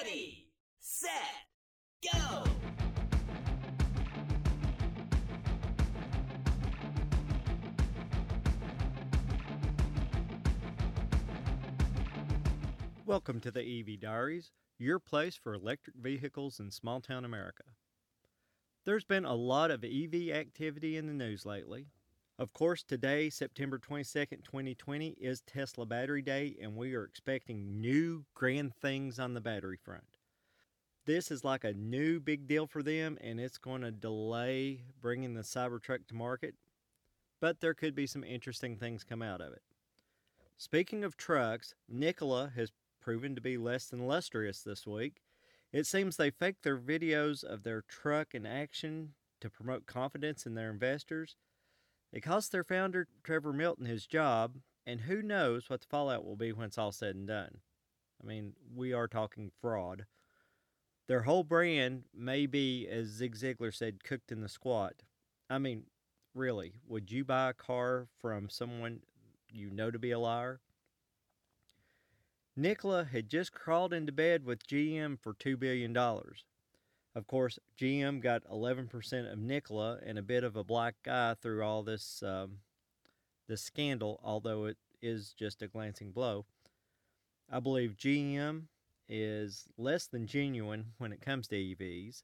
Ready, set, go! Welcome to the EV Diaries, your place for electric vehicles in small town America. There's been a lot of EV activity in the news lately. Of course, today, September 22nd, 2020, is Tesla Battery Day, and we are expecting new grand things on the battery front. This is like a new big deal for them, and it's going to delay bringing the Cybertruck to market, but there could be some interesting things come out of it. Speaking of trucks, Nikola has proven to be less than lustrous this week. It seems they faked their videos of their truck in action to promote confidence in their investors. It cost their founder, Trevor Milton, his job, and who knows what the fallout will be when it's all said and done. I mean, we are talking fraud. Their whole brand may be, as Zig Ziglar said, cooked in the squat. I mean, really, would you buy a car from someone you know to be a liar? Nikola had just crawled into bed with GM for $2 billion. Of course, GM got 11% of Nikola and a bit of a black eye through all this, um, this scandal, although it is just a glancing blow. I believe GM is less than genuine when it comes to EVs.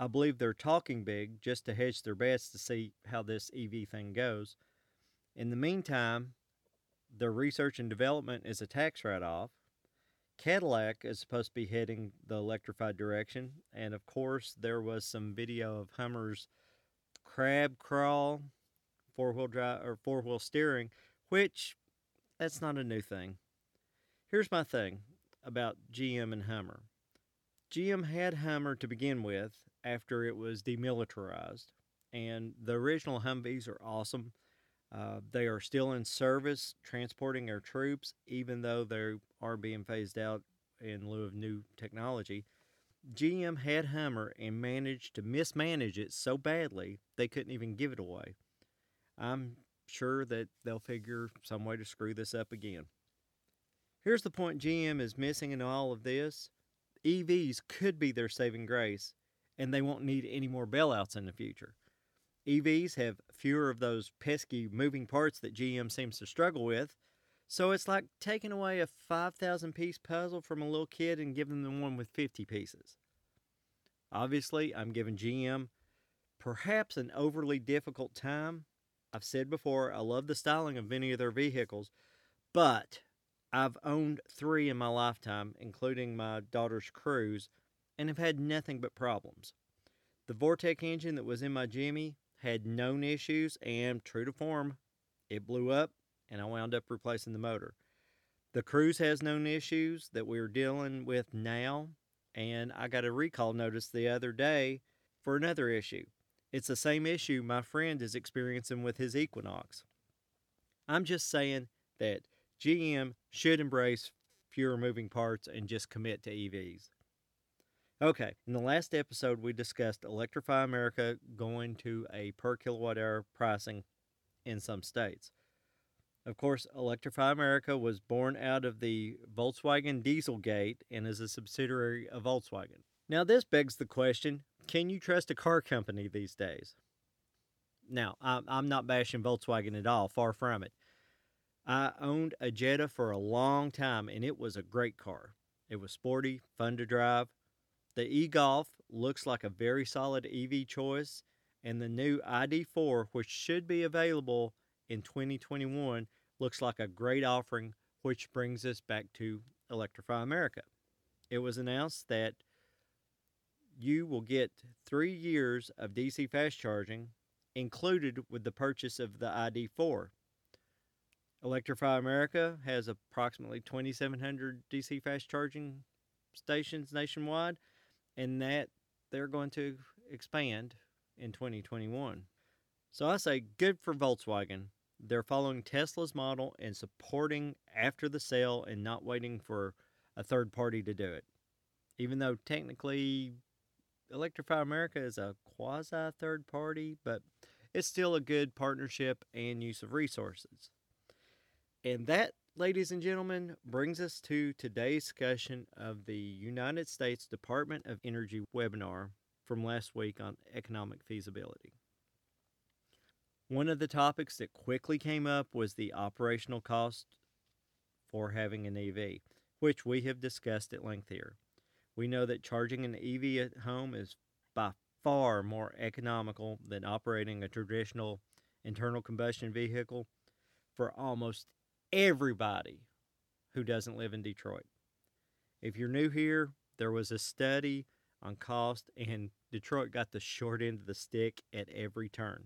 I believe they're talking big just to hedge their bets to see how this EV thing goes. In the meantime, their research and development is a tax write off. Cadillac is supposed to be heading the electrified direction. And of course, there was some video of Hummer's crab crawl, four wheel drive or four wheel steering, which that's not a new thing. Here's my thing about GM and Hummer GM had Hummer to begin with after it was demilitarized, and the original Humvees are awesome. Uh, they are still in service, transporting our troops, even though they are being phased out in lieu of new technology. GM had Hummer and managed to mismanage it so badly they couldn't even give it away. I'm sure that they'll figure some way to screw this up again. Here's the point GM is missing in all of this EVs could be their saving grace, and they won't need any more bailouts in the future. EVs have fewer of those pesky moving parts that GM seems to struggle with. So it's like taking away a 5,000 piece puzzle from a little kid and giving them one with 50 pieces. Obviously, I'm giving GM perhaps an overly difficult time. I've said before, I love the styling of many of their vehicles, but I've owned three in my lifetime, including my daughter's Cruze, and have had nothing but problems. The Vortec engine that was in my Jimmy had known issues, and true to form, it blew up, and I wound up replacing the motor. The Cruze has known issues that we're dealing with now, and I got a recall notice the other day for another issue. It's the same issue my friend is experiencing with his Equinox. I'm just saying that GM should embrace fewer moving parts and just commit to EVs. Okay, in the last episode, we discussed Electrify America going to a per kilowatt hour pricing in some states. Of course, Electrify America was born out of the Volkswagen Dieselgate and is a subsidiary of Volkswagen. Now, this begs the question can you trust a car company these days? Now, I'm not bashing Volkswagen at all, far from it. I owned a Jetta for a long time and it was a great car. It was sporty, fun to drive, the e-Golf looks like a very solid EV choice, and the new ID4, which should be available in 2021, looks like a great offering, which brings us back to Electrify America. It was announced that you will get three years of DC fast charging included with the purchase of the ID4. Electrify America has approximately 2,700 DC fast charging stations nationwide and that they're going to expand in 2021. So I say good for Volkswagen. They're following Tesla's model and supporting after the sale and not waiting for a third party to do it. Even though technically Electrify America is a quasi third party, but it's still a good partnership and use of resources. And that ladies and gentlemen, brings us to today's discussion of the United States Department of Energy webinar from last week on economic feasibility. One of the topics that quickly came up was the operational cost for having an EV, which we have discussed at length here. We know that charging an EV at home is by far more economical than operating a traditional internal combustion vehicle for almost everybody who doesn't live in Detroit. If you're new here, there was a study on cost, and Detroit got the short end of the stick at every turn.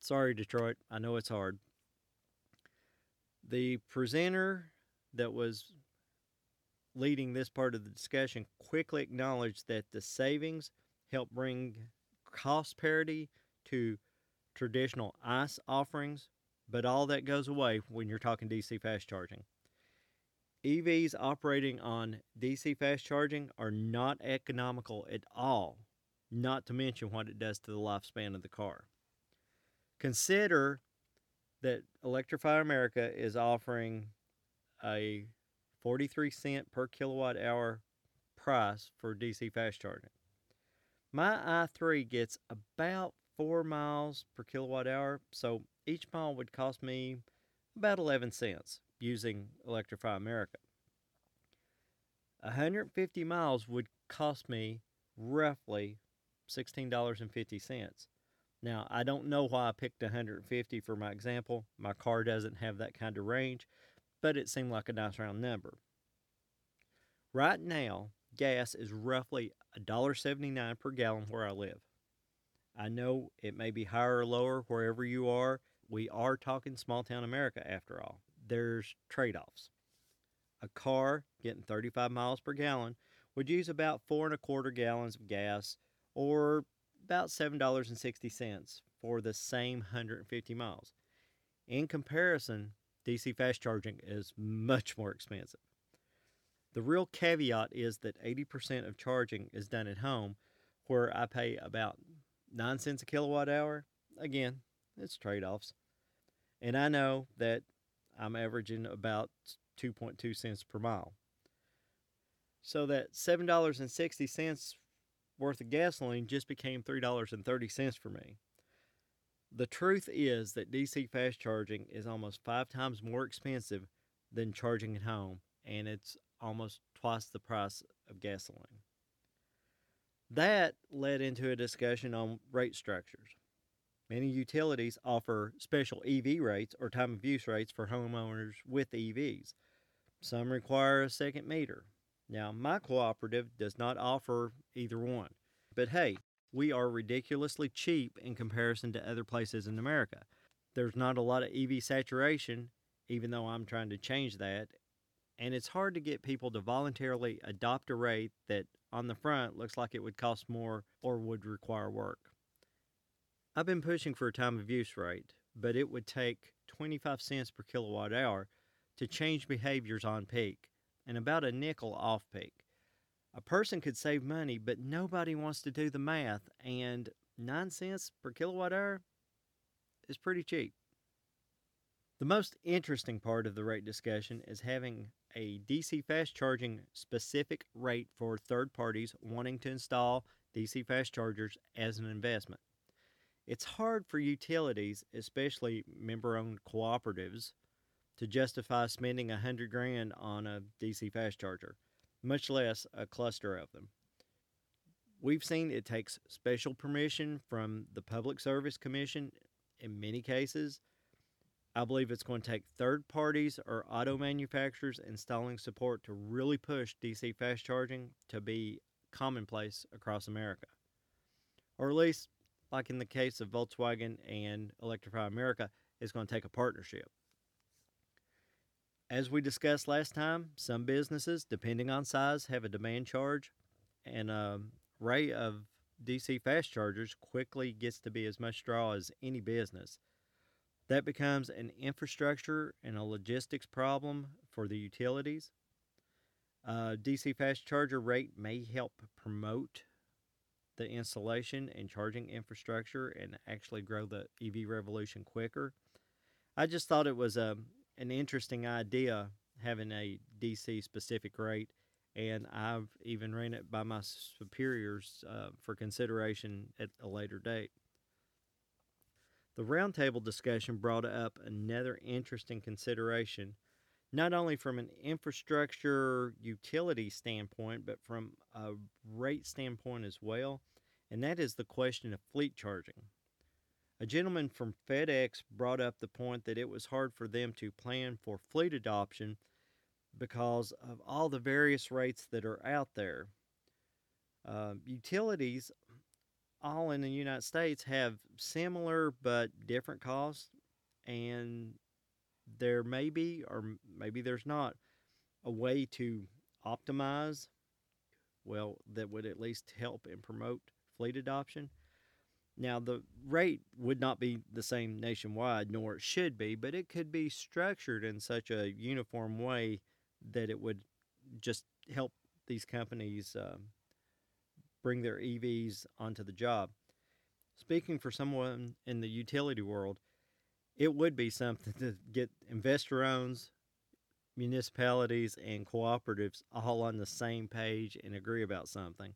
Sorry, Detroit. I know it's hard. The presenter that was leading this part of the discussion quickly acknowledged that the savings help bring cost parity to traditional ICE offerings, but all that goes away when you're talking DC fast charging. EVs operating on DC fast charging are not economical at all, not to mention what it does to the lifespan of the car. Consider that Electrify America is offering a 43 cent per kilowatt hour price for DC fast charging. My i3 gets about 4 miles per kilowatt hour, so each mile would cost me about 11 cents using Electrify America. 150 miles would cost me roughly $16.50. Now, I don't know why I picked 150 for my example. My car doesn't have that kind of range, but it seemed like a nice round number. Right now, gas is roughly $1.79 per gallon where I live. I know it may be higher or lower wherever you are. We are talking small town America after all. There's trade offs. A car getting 35 miles per gallon would use about four and a quarter gallons of gas or about $7.60 for the same 150 miles. In comparison, DC fast charging is much more expensive. The real caveat is that 80% of charging is done at home, where I pay about 9 cents a kilowatt hour. Again, it's trade offs. And I know that I'm averaging about 2.2 cents per mile. So that $7.60 worth of gasoline just became $3.30 for me. The truth is that DC fast charging is almost five times more expensive than charging at home, and it's almost twice the price of gasoline. That led into a discussion on rate structures. Many utilities offer special EV rates or time of use rates for homeowners with EVs. Some require a second meter. Now, my cooperative does not offer either one. But hey, we are ridiculously cheap in comparison to other places in America. There's not a lot of EV saturation, even though I'm trying to change that. And it's hard to get people to voluntarily adopt a rate that on the front looks like it would cost more or would require work. I've been pushing for a time of use rate, but it would take 25 cents per kilowatt hour to change behaviors on peak and about a nickel off peak. A person could save money, but nobody wants to do the math, and 9 cents per kilowatt hour is pretty cheap. The most interesting part of the rate discussion is having a DC fast charging specific rate for third parties wanting to install DC fast chargers as an investment. It's hard for utilities, especially member owned cooperatives, to justify spending a hundred grand on a DC fast charger, much less a cluster of them. We've seen it takes special permission from the Public Service Commission in many cases I believe it's going to take third parties or auto manufacturers installing support to really push DC fast charging to be commonplace across America. Or at least, like in the case of Volkswagen and Electrify America, it's going to take a partnership. As we discussed last time, some businesses, depending on size, have a demand charge, and a array of DC fast chargers quickly gets to be as much draw as any business. That becomes an infrastructure and a logistics problem for the utilities. Uh, DC fast charger rate may help promote the installation and charging infrastructure and actually grow the EV revolution quicker. I just thought it was a an interesting idea having a DC specific rate, and I've even ran it by my superiors uh, for consideration at a later date. The roundtable discussion brought up another interesting consideration, not only from an infrastructure utility standpoint, but from a rate standpoint as well, and that is the question of fleet charging. A gentleman from FedEx brought up the point that it was hard for them to plan for fleet adoption because of all the various rates that are out there. Uh, utilities, all in the United States, have similar but different costs, and there may be, or maybe there's not, a way to optimize, well, that would at least help and promote fleet adoption. Now, the rate would not be the same nationwide, nor it should be, but it could be structured in such a uniform way that it would just help these companies um, bring their EVs onto the job. Speaking for someone in the utility world, it would be something to get investor owns, municipalities, and cooperatives all on the same page and agree about something.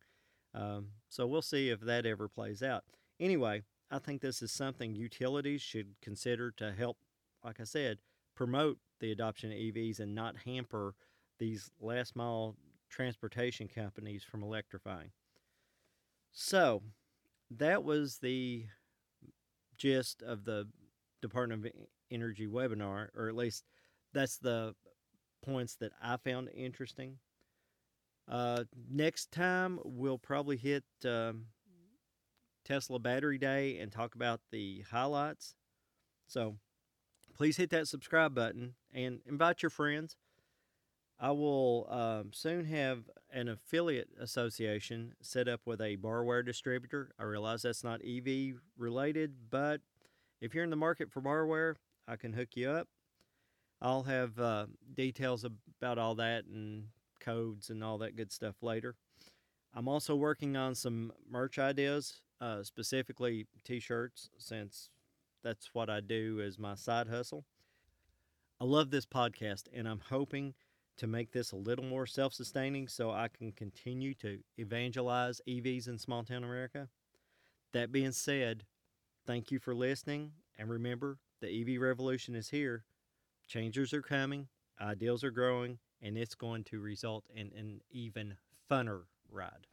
Um, so we'll see if that ever plays out. Anyway, I think this is something utilities should consider to help, like I said, promote the adoption of EVs and not hamper these last mile transportation companies from electrifying. So, that was the gist of the Department of Energy webinar, or at least that's the points that I found interesting. Uh, next time, we'll probably hit um, Tesla Battery Day and talk about the highlights. So please hit that subscribe button and invite your friends. I will um, soon have an affiliate association set up with a barware distributor. I realize that's not EV related, but if you're in the market for barware, I can hook you up. I'll have uh, details about all that and codes and all that good stuff later. I'm also working on some merch ideas uh, specifically t-shirts since that's what I do as my side hustle. I love this podcast and I'm hoping to make this a little more self-sustaining so I can continue to evangelize EVs in small town America. That being said, thank you for listening and remember the EV revolution is here. Changers are coming, ideals are growing, and it's going to result in an even funner ride.